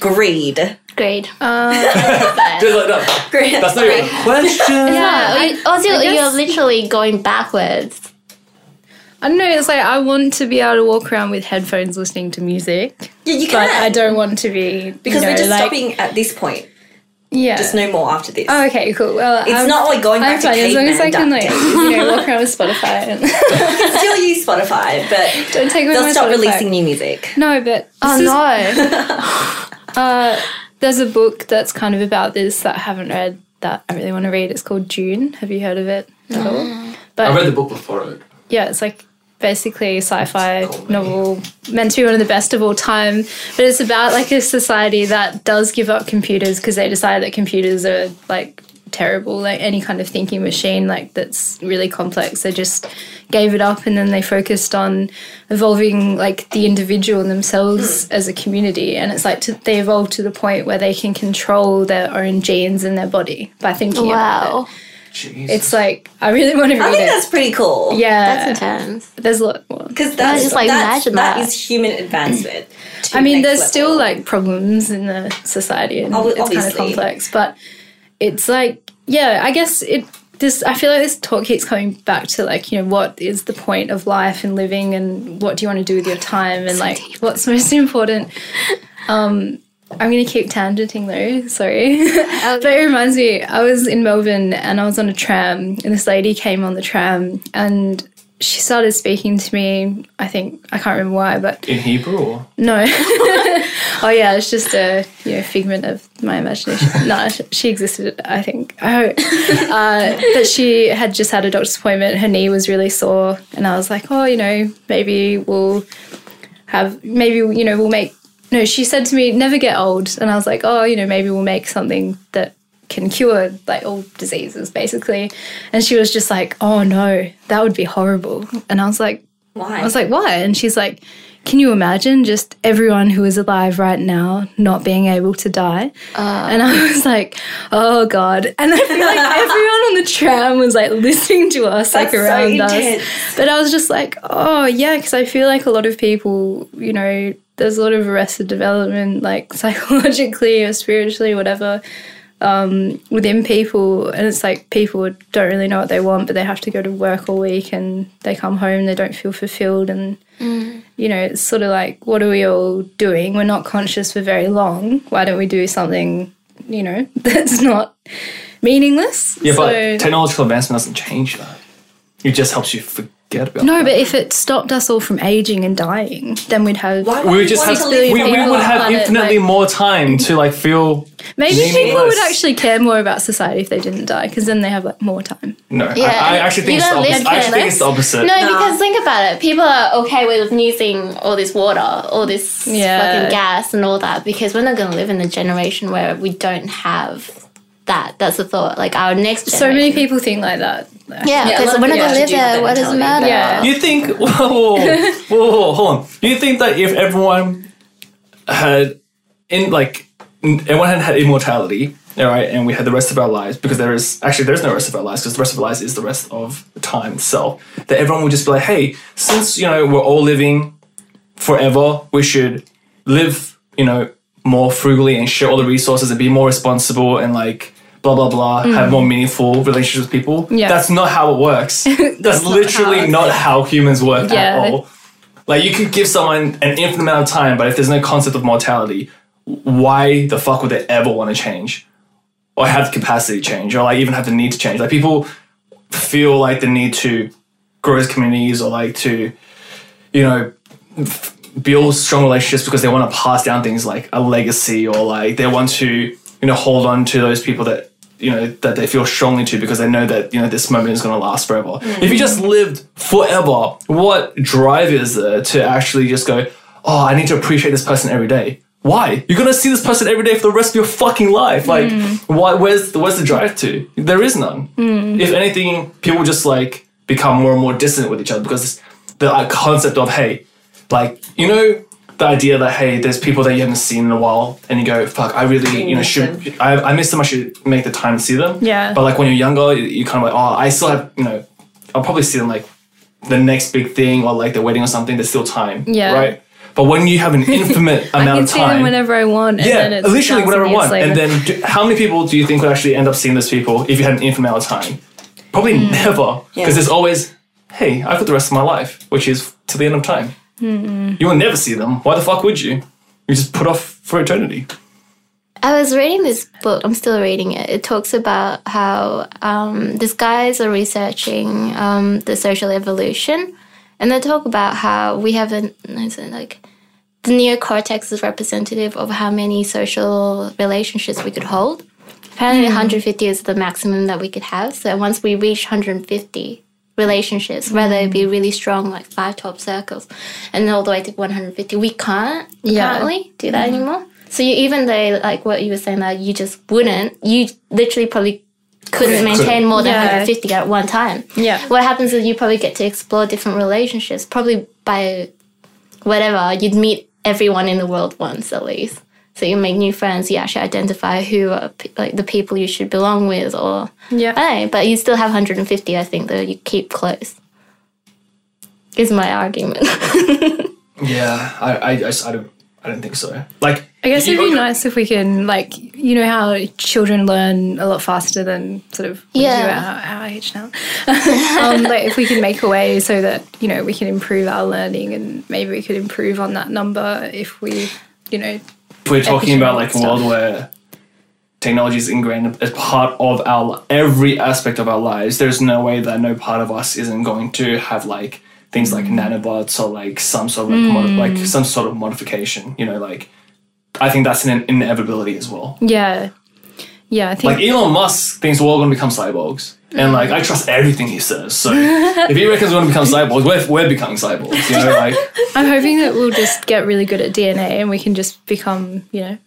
greed? Great. [laughs] Just like. [laughs] Greed. That's not even a question. Yeah, I- also I guess- you're literally going backwards. I don't know. It's like I want to be able to walk around with headphones listening to music, Yeah, you but. I don't want to be because you know, we're just like, stopping at this point. Yeah. Just no more after this. Oh, okay, cool. Well, It's I'm, not like going I'm back to fine as long as I can like you know walk around with Spotify and [laughs] Still use Spotify, but [laughs] don't take away they'll my stop Spotify. releasing new music. No, but Oh is- no. [laughs] uh, there's a book that's kind of about this that I haven't read that I really want to read. It's called Dune. Have you heard of it at all? But I read the book before it. yeah, it's like basically a sci-fi Cool. novel meant to be one of the best of all time. But it's about like a society that does give up computers because they decide that computers are like terrible, like any kind of thinking machine like that's really complex. They just gave it up and then they focused on evolving like the individual and themselves hmm. as a community. And it's like to, they evolved to the point where they can control their own genes in their body by thinking about it. Jeez. It's like I really want to read I think it. that's pretty cool. yeah, That's intense. there's a lot more. Because that's just, like, that's, imagine that that. is human advancement. [clears throat] I mean, there's level. still like problems in the society, and Ob- it's kind of complex. But it's like, yeah, I guess it. This I feel like this talk keeps coming back to like you know what is the point of life and living, and what do you want to do with your time, and like what's most [laughs] important. Um, I'm gonna keep tangenting though. Sorry, [laughs] but it reminds me. I was in Melbourne and I was on a tram, and this lady came on the tram and. She started speaking to me. I think I can't remember why, but in Hebrew or no. [laughs] oh yeah, it's just a you know figment of my imagination. [laughs] no, she existed. I think. I hope. Uh, but she had just had a doctor's appointment. Her knee was really sore, and I was like, oh, you know, maybe we'll have maybe you know we'll make. No, she said to me, never get old, and I was like, oh, you know, maybe we'll make something that can cure like all diseases basically and she was just like oh no that would be horrible and i was like Why? I was like, why? And she's like, can you imagine just everyone who is alive right now not being able to die? and I was like, oh God. And I feel like [laughs] everyone on the tram was like listening to us, like That's so around us. But I was just like, oh yeah, because I feel like a lot of people, you know, there's a lot of arrested development, like [laughs] psychologically or spiritually, whatever um, within people, and it's like people don't really know what they want, but they have to go to work all week, and they come home, they don't feel fulfilled, and Mm. you know, it's sort of like, what are we all doing? We're not conscious for very long. Why don't we do something, you know, [laughs] that's not meaningless? yeah, So- but technological advancement doesn't change that. It just helps you forget about. no, that. but if it stopped us all from aging and dying, then we'd have Why we would just have to we, we would have planet, infinitely like- more time to like feel. maybe people would actually care more about society if they didn't die, because then they have like more time. No, Yeah, I, I actually think it's the opposite. I actually think it's the opposite. No, because think about it. People are okay with using all this water, all this Yeah. fucking gas and all that because we're not going to live in a generation where we don't have that. That's the thought. Like our next generation. So many people think like that. Yeah, Yeah, because lot of we're not people going to live actually do have there. What does it matter? Yeah. You think? [laughs] Whoa, whoa, whoa, whoa, whoa, hold on. Do You think that if everyone had in like everyone had had immortality, all right, and we had the rest of our lives because there is actually there's no rest of our lives because the rest of our lives is the rest of the time itself. That everyone would just be like, hey, since you know we're all living forever, we should live, you know, more frugally and share all the resources and be more responsible and like blah blah blah, have mm. more meaningful relationships with people. Yeah. That's not how it works. [laughs] That's, literally how- not how humans work Yeah. at all. Like you could give someone an infinite amount of time, but if there's no concept of mortality, why the fuck would they ever want to change? Or have the capacity to change, or like even have the need to change? Like people feel like the need to grow as communities or like to, you know, f- build strong relationships because they want to pass down things like a legacy or like they want to, you know, hold on to those people that you know that they feel strongly to because they know that you know this moment is going to last forever. If you just lived forever, what drive is there to actually just go? Oh, I need to appreciate this person every day. Why? You're gonna see this person every day for the rest of your fucking life. Like, hmm. why? Where's the where's the drive to? There is none. Hmm. If anything, people just like become more and more distant with each other because the like, concept of hey, like you know the idea that hey, there's people that you haven't seen in a while, and you go, fuck, I really you know should I, I miss them. I should make the time to see them. Yeah. But like when you're younger, you- kind of like, oh, I still have you know, I'll probably see them like the next big thing or like the wedding or something. There's still time. Yeah. Right. But when you have an [laughs] infinite I amount can of see time, them whenever I want. And yeah, then it's literally whenever I want. later. And then, do, how many people do you think would actually end up seeing those people if you had an infinite amount of time? Probably Hmm. never, because Yeah. there's always, hey, I've got the rest of my life, which is to the end of time. Hmm. You will never see them. Why the fuck would you? You just put off for eternity. I was reading this book. I'm still reading it. It talks about how um, these guys are researching um, the social evolution, and they talk about how we have an is it like the neocortex is representative of how many social relationships we could hold. Apparently, 150 is the maximum that we could have. So once we reach 150 relationships, whether it be really strong, like five top circles, and all the way to 150, we can't Yeah. apparently do that mm-hmm. anymore. So you, even though, like what you were saying, that you just wouldn't, you literally probably couldn't maintain more than Yeah. 150 at one time. Yeah. What happens is you probably get to explore different relationships. Probably by whatever, you'd meet everyone in the world once at least. So you make new friends. You actually identify who are pe- like the people you should belong with, or yeah. I don't know, but you still have 150. I think that you keep close. Is my argument. [laughs] Yeah, I, I, I, I don't, I don't think so. Like, I guess it'd be nice if we can, like, you know, how children learn a lot faster than sort of we Yeah. do our, our age now. [laughs] um, like, if we can make a way so that you know we can improve our learning, and maybe we could improve on that number if we, you know, we're talking about like a stuff. world where technology is ingrained as part of our every aspect of our lives. There's no way that no part of us isn't going to have like things like mm. nanobots or like some sort of like, modi- mm. like some sort of modification. You know, like I think that's an inevitability as well. yeah, yeah. I think Like Elon Musk thinks we're all going to become cyborgs. And like I trust everything he says. So [laughs] if he reckons we're going to become cyborgs, we're, we're becoming cyborgs. You know, like [laughs] I'm hoping that we'll just get really good at DNA and we can just become, you know,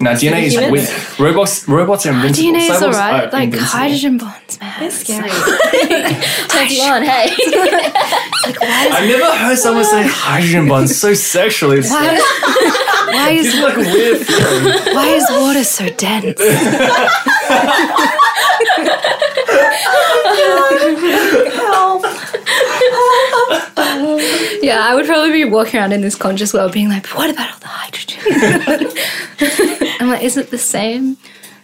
like now DNA is Humans? weak. Robots robots are invincible. Ah, DNA is Cyborgs alright. are Like invincible. hydrogen bonds, man. It's scary. Turns you on, hey. [laughs] I've never heard someone say hydrogen bonds so sexually. It's Why, why is it's like a weird feeling. why is water so dense? [laughs] Yeah, I would probably be walking around in this conscious world being like, what about all the hydrogen? [laughs] I'm like, is it the same?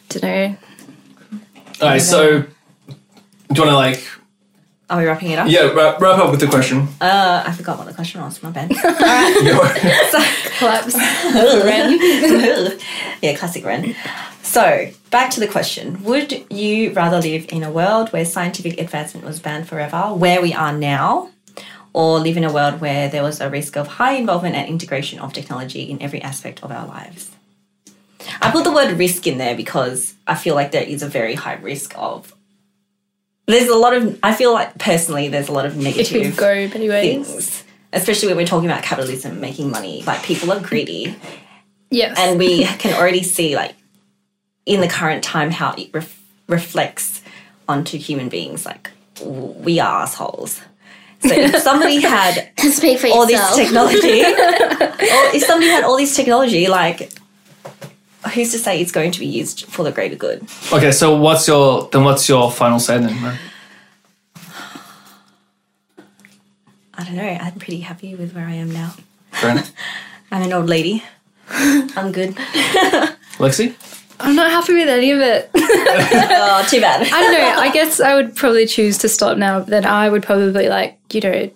Don't know. All right, so do you want to like Are we wrapping it up? yeah wrap, wrap up with the question? Uh, I forgot what the question was. My bad. [laughs] [laughs] Collapse. [laughs] yeah, classic Ren. So, back to the question Would you rather live in a world where scientific advancement was banned forever, where we are now, or live in a world where there was a risk of high involvement and integration of technology in every aspect of our lives? I put the word risk in there because I feel like there is a very high risk of. There's a lot of. I feel like personally, there's a lot of negative go many ways. things, especially when we're talking about capitalism making money. Like people are greedy Yes. and we [laughs] can already see like in the current time how it ref- reflects onto human beings like we are assholes so if [laughs] somebody had Speak for all this technology [laughs] or if somebody had all this technology like who's to say it's going to be used for the greater good Okay, so what's your then what's your final say then? man? i don't know i'm pretty happy with where i am now Brandon? [laughs] i'm an old lady i'm good [laughs] Lexi? I'm not happy with any of it. [laughs] oh too bad I don't know. I guess I would probably choose to stop now. Then I would probably like, you know,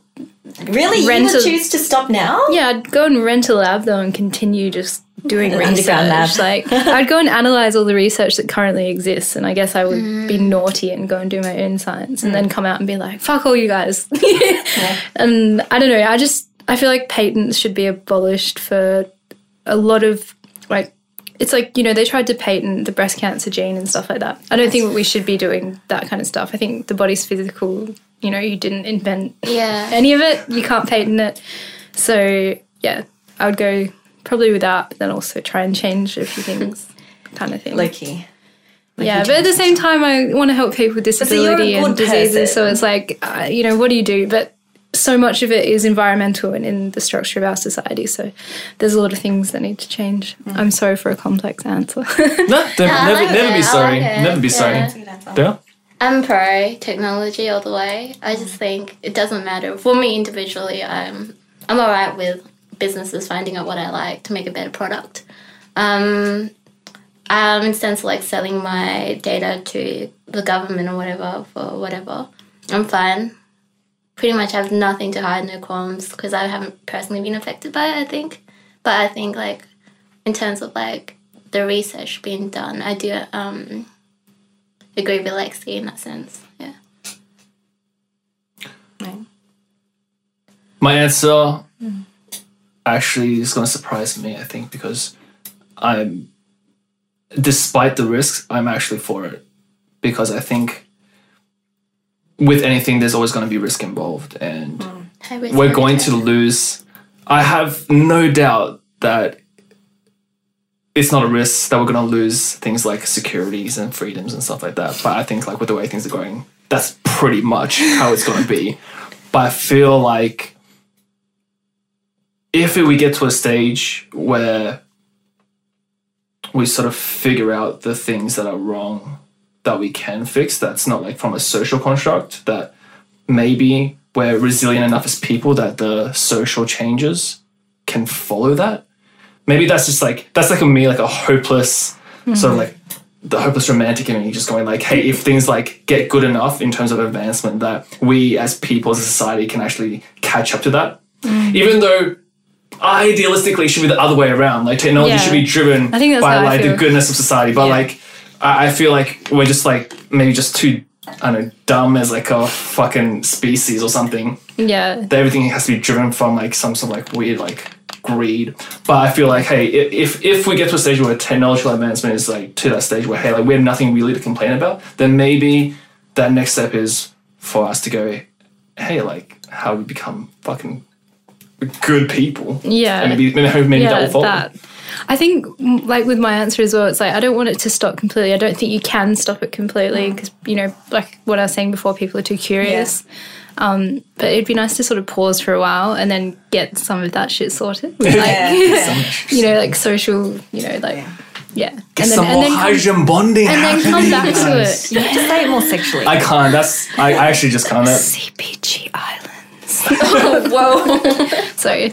really you would a- choose to stop now yeah, I'd go and rent a lab though and continue just doing research. lab. Like [laughs] I'd go and analyze all the research that currently exists, and I guess I would be mm. naughty and go and do my own science, and mm. then come out and be like, "Fuck all you guys." [laughs] And I don't know. I just I feel like patents should be abolished for a lot of like it's like you know they tried to patent the breast cancer gene and stuff like that. I don't think we should be doing that kind of stuff. I think the body's physical. You know, you didn't invent Yeah. any of it. You can't patent it. So yeah, I would go probably with that, but then also try and change a few things, [laughs] kind of thing. Low key. yeah, but at the same time, I want to help people with you're disability and diseases. person. So it's like, uh, you know, what do you do? But so much of it is environmental and in the structure of our society. So there's a lot of things that need to change. Mm. I'm sorry for a complex answer. [laughs] No, don't- I never, like never it, be sorry. like it. Never be sorry. Yeah. Yeah. I'm pro technology all the way. I just think it doesn't matter. For me individually, I'm I'm alright with businesses finding out what I like to make a better product. Um, um, in the sense of like selling my data to the government or whatever for whatever, I'm fine. Pretty much have nothing to hide, no qualms, because I haven't personally been affected by it. I think, but I think like in terms of like the research being done, I do um, agree with Lexi in that sense. Yeah. My answer actually is going to surprise me, I think, because I'm, despite the risks, I'm actually for it. Because I think with anything, there's always going to be risk involved. And risk we're going to lose. I have no doubt that it's not a risk that we're going to lose things like securities and freedoms and stuff like that. But I think like with the way things are going, that's pretty much how it's going to be. But I feel like if we get to a stage where we sort of figure out the things that are wrong that we can fix, that's not like from a social construct, that maybe we're resilient enough as people that the social changes can follow that. Maybe that's just like that's like a me like a hopeless sort of mm-hmm. like the hopeless romantic in me just going like, hey, if things like get good enough in terms of advancement that we as people as a society can actually catch up to that. Mm. Even though idealistically it should be the other way around. Like technology Yeah. should be driven I think that's by like the goodness of society. But Yeah. like I, I feel like we're just like maybe just too I don't know, dumb as like a fucking species or something. yeah. That everything has to be driven from like some sort of like weird like greed. But I feel like hey, if if we get to a stage where technological advancement is like to that stage where hey, like we have nothing really to complain about, then maybe that next step is for us to go, hey, like how we become fucking good people. Yeah. And maybe maybe, maybe that yeah, will follow. that. I think, like with my answer as well, it's like I don't want it to stop completely. I don't think you can stop it completely because you know, like what I was saying before, people are too curious. Um, but it'd be nice to sort of pause for a while and then get some of that shit sorted. [laughs] Like, Yeah. [laughs] you know, like social, you know, like yeah, Get and then some and more then come, bonding. and then come back to it. You have to say it more sexually. I can't. That's I, I actually just can't. That, CpG Islands. [laughs] Whoa. [laughs] Sorry,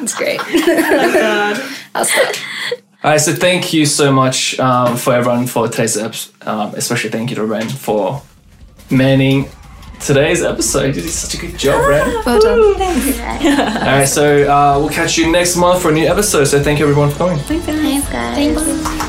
it's great. God. I'll stop. All right, so thank you so much um, for everyone for today's episode. Um, especially thank you to Ren for manning today's episode. You did such a good job, Ren. Well done. [laughs] All right, so uh, we'll catch you next month for a new episode. So thank you everyone for coming. Thanks, guys.